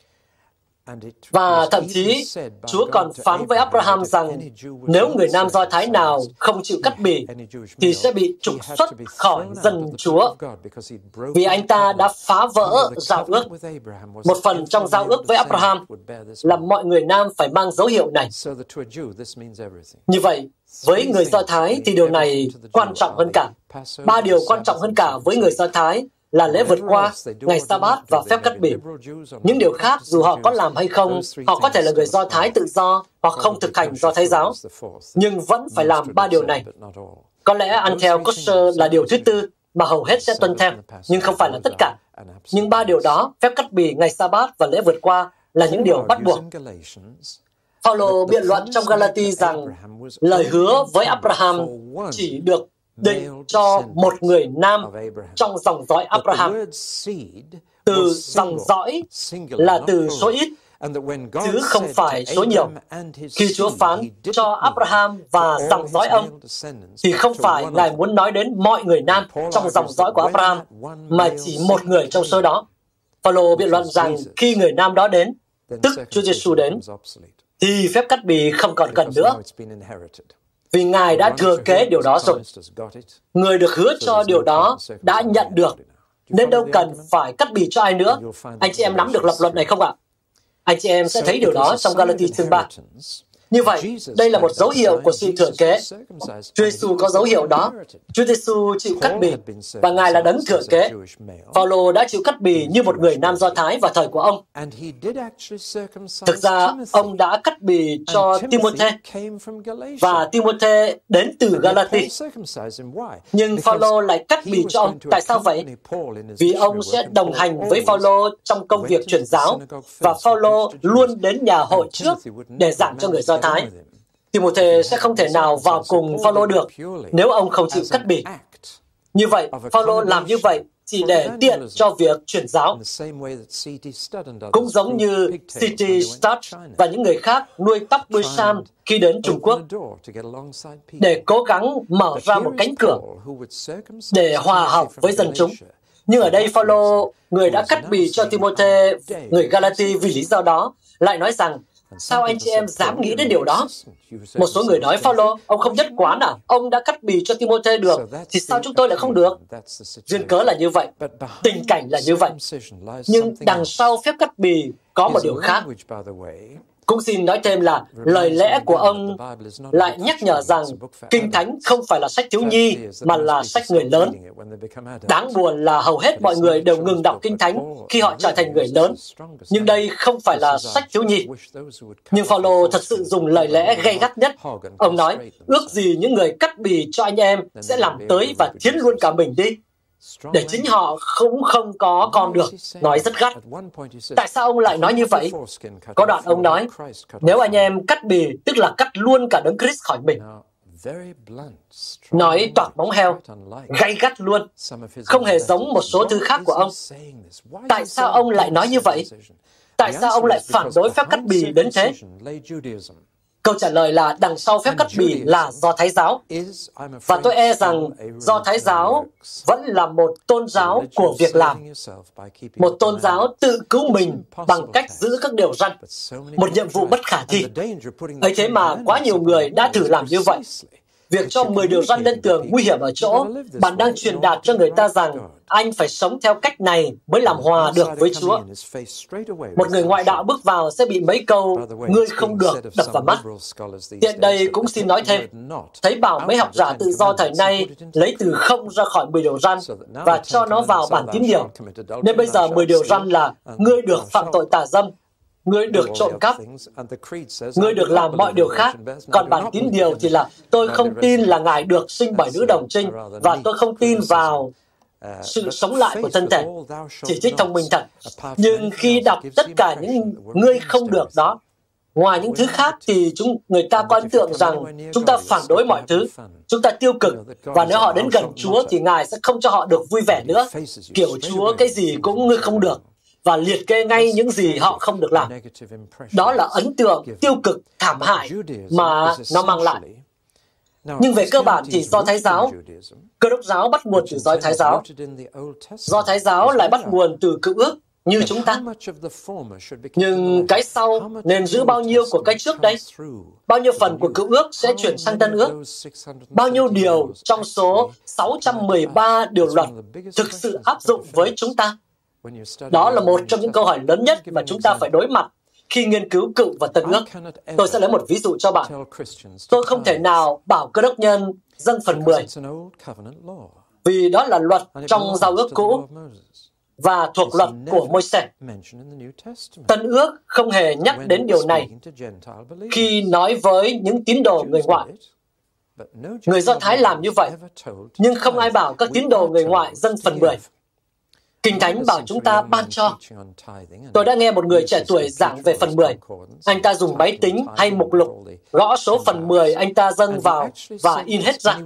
Và thậm chí, Chúa còn phán với Abraham rằng nếu người Nam Do Thái nào không chịu cắt bì, thì sẽ bị trục xuất khỏi dân Chúa, vì anh ta đã phá vỡ giao ước. Một phần trong giao ước với Abraham là mọi người Nam phải mang dấu hiệu này. Như vậy, với người Do Thái thì điều này quan trọng hơn cả. Ba điều quan trọng hơn cả với người Do Thái là lễ vượt qua, ngày sa bát và phép cắt bỉ. Những điều khác, dù họ có làm hay không, họ có thể là người Do Thái tự do hoặc không thực hành do Thái giáo, nhưng vẫn phải làm ba điều này. Có lẽ ăn theo kosher là điều thứ tư mà hầu hết sẽ tuân theo, nhưng không phải là tất cả. Nhưng ba điều đó, phép cắt bì, ngày sa bát và lễ vượt qua là những điều bắt buộc. Paulo biện luận trong Galati rằng lời hứa với Abraham chỉ được định cho một người nam trong dòng dõi Abraham. Từ dòng dõi là từ số ít, chứ không phải số nhiều. Khi Chúa phán cho Abraham và dòng dõi ông, thì không phải Ngài muốn nói đến mọi người nam trong dòng dõi của Abraham, mà chỉ một người trong số đó. Paulo biện luận rằng khi người nam đó đến, tức Chúa Giêsu đến, thì phép cắt bì không còn cần nữa, vì Ngài đã thừa kế điều đó rồi. Người được hứa cho điều đó đã nhận được, nên đâu cần phải cắt bì cho ai nữa. Anh chị em nắm được lập luận này không ạ? Anh chị em sẽ thấy điều đó trong Galatia chương 3. Như vậy, đây là một dấu hiệu của sự thừa kế. Chúa Giêsu có dấu hiệu đó. Chúa Giêsu chịu cắt bì và Ngài là đấng thừa kế. Phaolô đã chịu cắt bì như một người nam Do Thái vào thời của ông. Thực ra, ông đã cắt bì cho Timothy và Timothy đến từ Galati. Nhưng Phaolô lại cắt bì cho ông. Tại sao vậy? Vì ông sẽ đồng hành với Phaolô trong công việc truyền giáo và Phaolô luôn đến nhà hội trước để giảng cho người Do Thái. Timothy sẽ không thể nào vào cùng Phaolô được nếu ông không chịu cắt bì. Như vậy, Phaolô làm như vậy chỉ để tiện cho việc truyền giáo. Cũng giống như C.T. Studd và những người khác nuôi tóc đuôi sam khi đến Trung Quốc để cố gắng mở ra một cánh cửa để hòa hợp với dân chúng. Nhưng ở đây Phaolô, người đã cắt bì cho Timothy, người Galati vì lý do đó, lại nói rằng Sao anh chị em dám nghĩ đến điều đó? Một số người nói, Phaolô, ông không nhất quán à? Ông đã cắt bì cho Timothy được, thì sao chúng tôi lại không được? Duyên cớ là như vậy, tình cảnh là như vậy. Nhưng đằng sau phép cắt bì có một điều khác. Cũng xin nói thêm là lời lẽ của ông lại nhắc nhở rằng Kinh Thánh không phải là sách thiếu nhi mà là sách người lớn. Đáng buồn là hầu hết mọi người đều ngừng đọc Kinh Thánh khi họ trở thành người lớn. Nhưng đây không phải là sách thiếu nhi. Nhưng Phaolô thật sự dùng lời lẽ gay gắt nhất. Ông nói, ước gì những người cắt bì cho anh em sẽ làm tới và thiến luôn cả mình đi để chính họ cũng không có con được, nói rất gắt. Tại sao ông lại nói như vậy? Có đoạn ông nói, nếu anh em cắt bì, tức là cắt luôn cả đấng Christ khỏi mình. Nói toạc bóng heo, gay gắt luôn, không hề giống một số thứ khác của ông. Tại sao ông lại nói như vậy? Tại sao ông lại phản đối phép cắt bì đến thế? Câu trả lời là đằng sau phép cắt bì là do Thái giáo. Và tôi e rằng do Thái giáo vẫn là một tôn giáo của việc làm. Một tôn giáo tự cứu mình bằng cách giữ các điều răn. Một nhiệm vụ bất khả thi. ấy thế mà quá nhiều người đã thử làm như vậy. Việc cho 10 điều răn lên tường nguy hiểm ở chỗ, bạn đang truyền đạt cho người ta rằng anh phải sống theo cách này mới làm hòa được với Chúa. Một người ngoại đạo bước vào sẽ bị mấy câu, ngươi không được, đập vào mắt. Tiện đây cũng xin nói thêm, thấy bảo mấy học giả tự do thời nay lấy từ không ra khỏi 10 điều răn và cho nó vào bản tín điều. Nên bây giờ 10 điều răn là ngươi được phạm tội tà dâm, Ngươi được trộm cắp, ngươi được làm mọi điều khác. Còn bản tín điều thì là tôi không tin là Ngài được sinh bởi nữ đồng trinh và tôi không tin vào sự sống lại của thân thể. Chỉ trích thông minh thật. Nhưng khi đọc tất cả những ngươi không được đó, ngoài những thứ khác thì chúng người ta có ấn tượng rằng chúng ta phản đối mọi thứ, chúng ta tiêu cực và nếu họ đến gần Chúa thì Ngài sẽ không cho họ được vui vẻ nữa. Kiểu Chúa cái gì cũng ngươi không được và liệt kê ngay những gì họ không được làm. Đó là ấn tượng tiêu cực, thảm hại mà nó mang lại. Nhưng về cơ bản thì do Thái giáo, cơ đốc giáo bắt nguồn từ do Thái giáo. Do Thái giáo lại bắt nguồn từ cựu ước như chúng ta. Nhưng cái sau nên giữ bao nhiêu của cái trước đây? Bao nhiêu phần của cựu ước sẽ chuyển sang tân ước? Bao nhiêu điều trong số 613 điều luật thực sự áp dụng với chúng ta? Đó là một trong những câu hỏi lớn nhất mà chúng ta phải đối mặt khi nghiên cứu cựu và tân ước. Tôi sẽ lấy một ví dụ cho bạn. Tôi không thể nào bảo cơ đốc nhân dâng phần 10 vì đó là luật trong giao ước cũ và thuộc luật của Môi-se. Tân ước không hề nhắc đến điều này khi nói với những tín đồ người ngoại. Người Do Thái làm như vậy, nhưng không ai bảo các tín đồ người ngoại dâng phần 10. Kinh Thánh bảo chúng ta ban cho. Tôi đã nghe một người trẻ tuổi giảng về phần 10. Anh ta dùng máy tính hay mục lục, gõ số phần 10 anh ta dâng vào và in hết ra.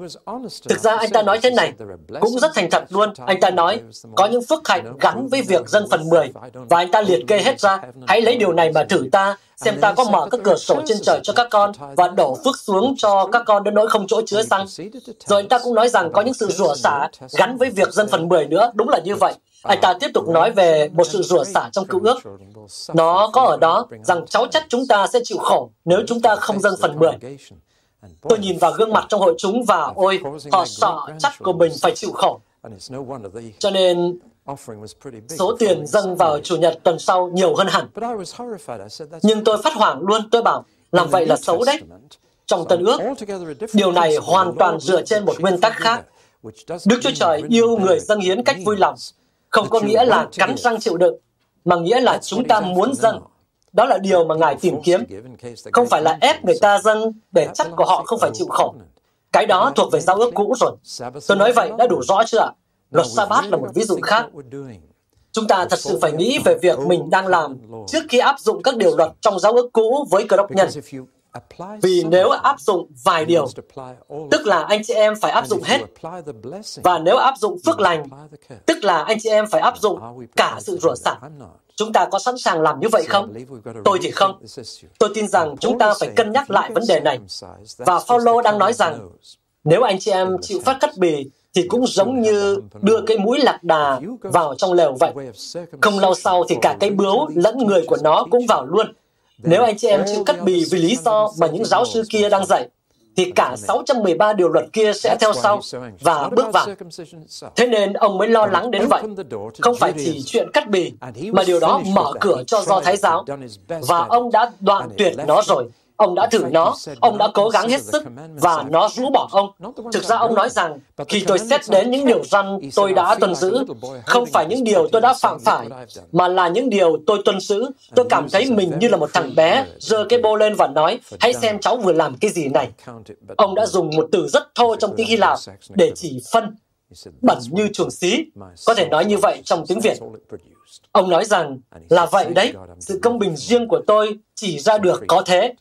Thực ra anh ta nói thế này, cũng rất thành thật luôn. Anh ta nói, có những phước hạnh gắn với việc dâng phần 10, và anh ta liệt kê hết ra. Hãy lấy điều này mà thử ta, xem ta có mở các cửa sổ trên trời cho các con và đổ phước xuống cho các con đến nỗi không chỗ chứa xăng. Rồi anh ta cũng nói rằng có những sự rủa xả gắn với việc dân phần 10 nữa, đúng là như vậy. Anh ta tiếp tục nói về một sự rủa xả trong cựu ước. Nó có ở đó rằng cháu chắc chúng ta sẽ chịu khổ nếu chúng ta không dâng phần 10. Tôi nhìn vào gương mặt trong hội chúng và ôi, họ sợ chắc của mình phải chịu khổ. Cho nên Số tiền dâng vào Chủ nhật tuần sau nhiều hơn hẳn. Nhưng tôi phát hoảng luôn, tôi bảo, làm vậy là xấu đấy. Trong Tân ước, điều này hoàn toàn dựa trên một nguyên tắc khác. Đức Chúa Trời yêu người dâng hiến cách vui lòng, không có nghĩa là cắn răng chịu đựng, mà nghĩa là chúng ta muốn dâng. Đó là điều mà Ngài tìm kiếm. Không phải là ép người ta dâng để chắc của họ không phải chịu khổ. Cái đó thuộc về giao ước cũ rồi. Tôi nói vậy đã đủ rõ chưa ạ? Luật Sa-bát là một ví dụ khác. Chúng ta thật sự phải nghĩ về việc mình đang làm trước khi áp dụng các điều luật trong giáo ước cũ với cơ đốc nhân. Vì nếu áp dụng vài điều, tức là anh chị em phải áp dụng hết. Và nếu áp dụng phước lành, tức là anh chị em phải áp dụng cả sự rủa xả. Chúng ta có sẵn sàng làm như vậy không? Tôi thì không. Tôi tin rằng chúng ta phải cân nhắc lại vấn đề này. Và Paulo đang nói rằng, nếu anh chị em chịu phát cắt bì, thì cũng giống như đưa cái mũi lạc đà vào trong lều vậy. Không lâu sau thì cả cái bướu lẫn người của nó cũng vào luôn. Nếu anh chị em chịu cắt bì vì lý do mà những giáo sư kia đang dạy, thì cả 613 điều luật kia sẽ theo sau và bước vào. Thế nên ông mới lo lắng đến vậy. Không phải chỉ chuyện cắt bì, mà điều đó mở cửa cho do Thái giáo. Và ông đã đoạn tuyệt nó rồi. Ông đã thử nó, ông đã cố gắng hết sức và nó rũ bỏ ông. Thực ra ông nói rằng, khi tôi xét đến những điều răn tôi đã tuân giữ, không phải những điều tôi đã phạm phải, mà là những điều tôi tuân giữ. Tôi cảm thấy mình như là một thằng bé, giơ cái bô lên và nói, hãy xem cháu vừa làm cái gì này. Ông đã dùng một từ rất thô trong tiếng Hy Lạp để chỉ phân, bẩn như chuồng xí. Có thể nói như vậy trong tiếng Việt. Ông nói rằng, là vậy đấy, sự công bình riêng của tôi chỉ ra được có thế.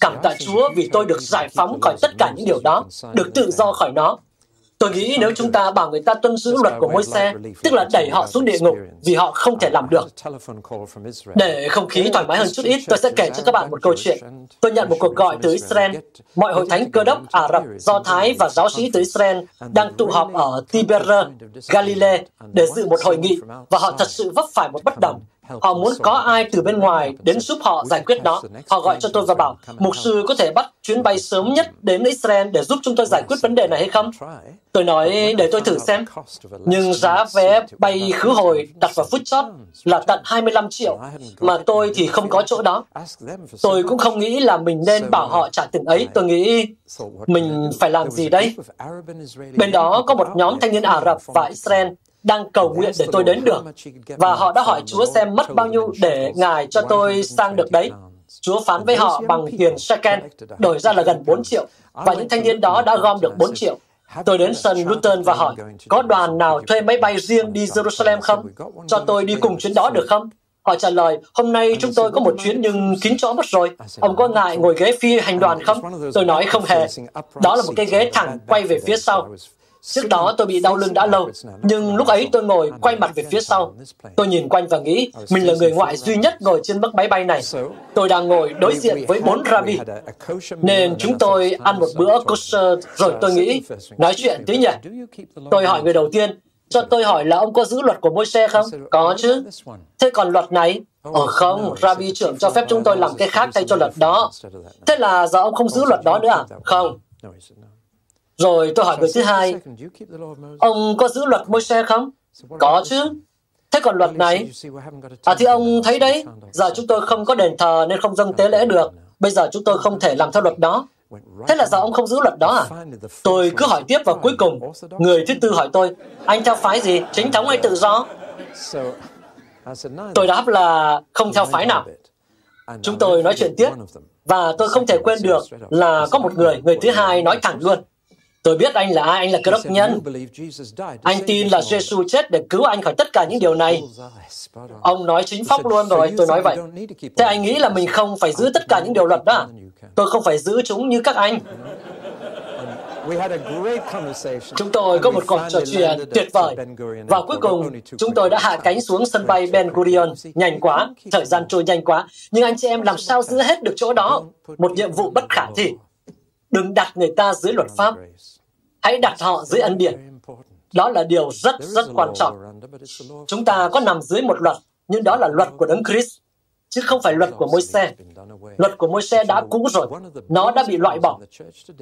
Cảm tạ Chúa vì tôi được giải phóng khỏi tất cả những điều đó, được tự do khỏi nó. Tôi nghĩ nếu chúng ta bảo người ta tuân giữ luật của môi xe, tức là đẩy họ xuống địa ngục vì họ không thể làm được. Để không khí thoải mái hơn chút ít, tôi sẽ kể cho các bạn một câu chuyện. Tôi nhận một cuộc gọi từ Israel. Mọi hội thánh cơ đốc Ả Rập, Do Thái và giáo sĩ từ Israel đang tụ họp ở Tiberias, Galilee để dự một hội nghị và họ thật sự vấp phải một bất đồng. Họ muốn có ai từ bên ngoài đến giúp họ giải quyết nó. Họ gọi cho tôi và bảo, mục sư có thể bắt chuyến bay sớm nhất đến Israel để giúp chúng tôi giải quyết vấn đề này hay không? Tôi nói, để tôi thử xem. Nhưng giá vé bay khứ hồi đặt vào phút chót là tận 25 triệu, mà tôi thì không có chỗ đó. Tôi cũng không nghĩ là mình nên bảo họ trả tiền ấy. Tôi nghĩ mình phải làm gì đây? Bên đó có một nhóm thanh niên Ả Rập và Israel đang cầu nguyện để tôi đến được. Và họ đã hỏi Chúa xem mất bao nhiêu để Ngài cho tôi sang được đấy. Chúa phán với họ bằng tiền shekel, đổi ra là gần 4 triệu. Và những thanh niên đó đã gom được 4 triệu. Tôi đến sân Luton và hỏi, có đoàn nào thuê máy bay riêng đi Jerusalem không? Cho tôi đi cùng chuyến đó được không? Họ trả lời, hôm nay chúng tôi có một chuyến nhưng kín chỗ mất rồi. Ông có ngại ngồi ghế phi hành đoàn không? Tôi nói không hề. Đó là một cái ghế thẳng quay về phía sau. Trước đó tôi bị đau lưng đã lâu, nhưng lúc ấy tôi ngồi quay mặt về phía sau. Tôi nhìn quanh và nghĩ mình là người ngoại duy nhất ngồi trên bức máy bay này. Tôi đang ngồi đối diện với bốn rabbi, nên chúng tôi ăn một bữa kosher rồi tôi nghĩ nói chuyện tí nhỉ. Tôi hỏi người đầu tiên, cho tôi hỏi là ông có giữ luật của môi xe không? Có chứ. Thế còn luật này? Ờ không, Rabbi trưởng cho phép chúng tôi làm cái khác thay cho luật đó. Thế là giờ ông không giữ luật đó nữa à? Không. Rồi tôi hỏi người thứ hai, ông có giữ luật Môi-se không? Có chứ. Thế còn luật này? À thì ông thấy đấy, giờ chúng tôi không có đền thờ nên không dâng tế lễ được. Bây giờ chúng tôi không thể làm theo luật đó. Thế là giờ ông không giữ luật đó à? Tôi cứ hỏi tiếp và cuối cùng, người thứ tư hỏi tôi, anh theo phái gì, chính thống hay tự do? Tôi đáp là không theo phái nào. Chúng tôi nói chuyện tiếp, và tôi không thể quên được là có một người, người thứ hai nói thẳng luôn. Tôi biết anh là ai, anh là cơ đốc nhân. Anh tin là Jesus chết để cứu anh khỏi tất cả những điều này. Ông nói chính pháp luôn rồi, tôi nói vậy. Thế anh nghĩ là mình không phải giữ tất cả những điều luật đó? Tôi không phải giữ chúng như các anh. Chúng tôi có một cuộc trò chuyện tuyệt vời. Và cuối cùng, chúng tôi đã hạ cánh xuống sân bay Ben Gurion. Nhanh quá, thời gian trôi nhanh quá. Nhưng anh chị em làm sao giữ hết được chỗ đó? Một nhiệm vụ bất khả thi. Đừng đặt người ta dưới luật pháp. Hãy đặt họ dưới ân điển. Đó là điều rất rất quan trọng. Chúng ta có nằm dưới một luật, nhưng đó là luật của Đấng Christ, chứ không phải luật của Môi-se. Luật của Môi-se đã cũ rồi, nó đã bị loại bỏ.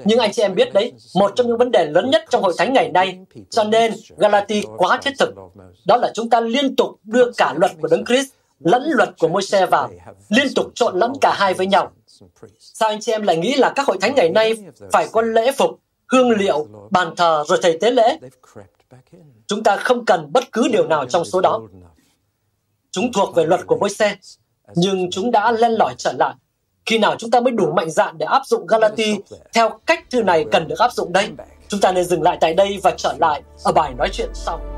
Nhưng anh chị em biết đấy, một trong những vấn đề lớn nhất trong hội thánh ngày nay, cho nên Galati quá thiết thực, đó là chúng ta liên tục đưa cả luật của Đấng Christ lẫn luật của Môi-se vào, liên tục trộn lẫn cả hai với nhau. Sao anh chị em lại nghĩ là các hội thánh ngày nay phải có lễ phục, hương liệu, bàn thờ rồi thầy tế lễ? Chúng ta không cần bất cứ điều nào trong số đó. Chúng thuộc về luật của môi xe, nhưng chúng đã len lỏi trở lại. Khi nào chúng ta mới đủ mạnh dạn để áp dụng Galati theo cách thư này cần được áp dụng đây? Chúng ta nên dừng lại tại đây và trở lại ở bài nói chuyện sau.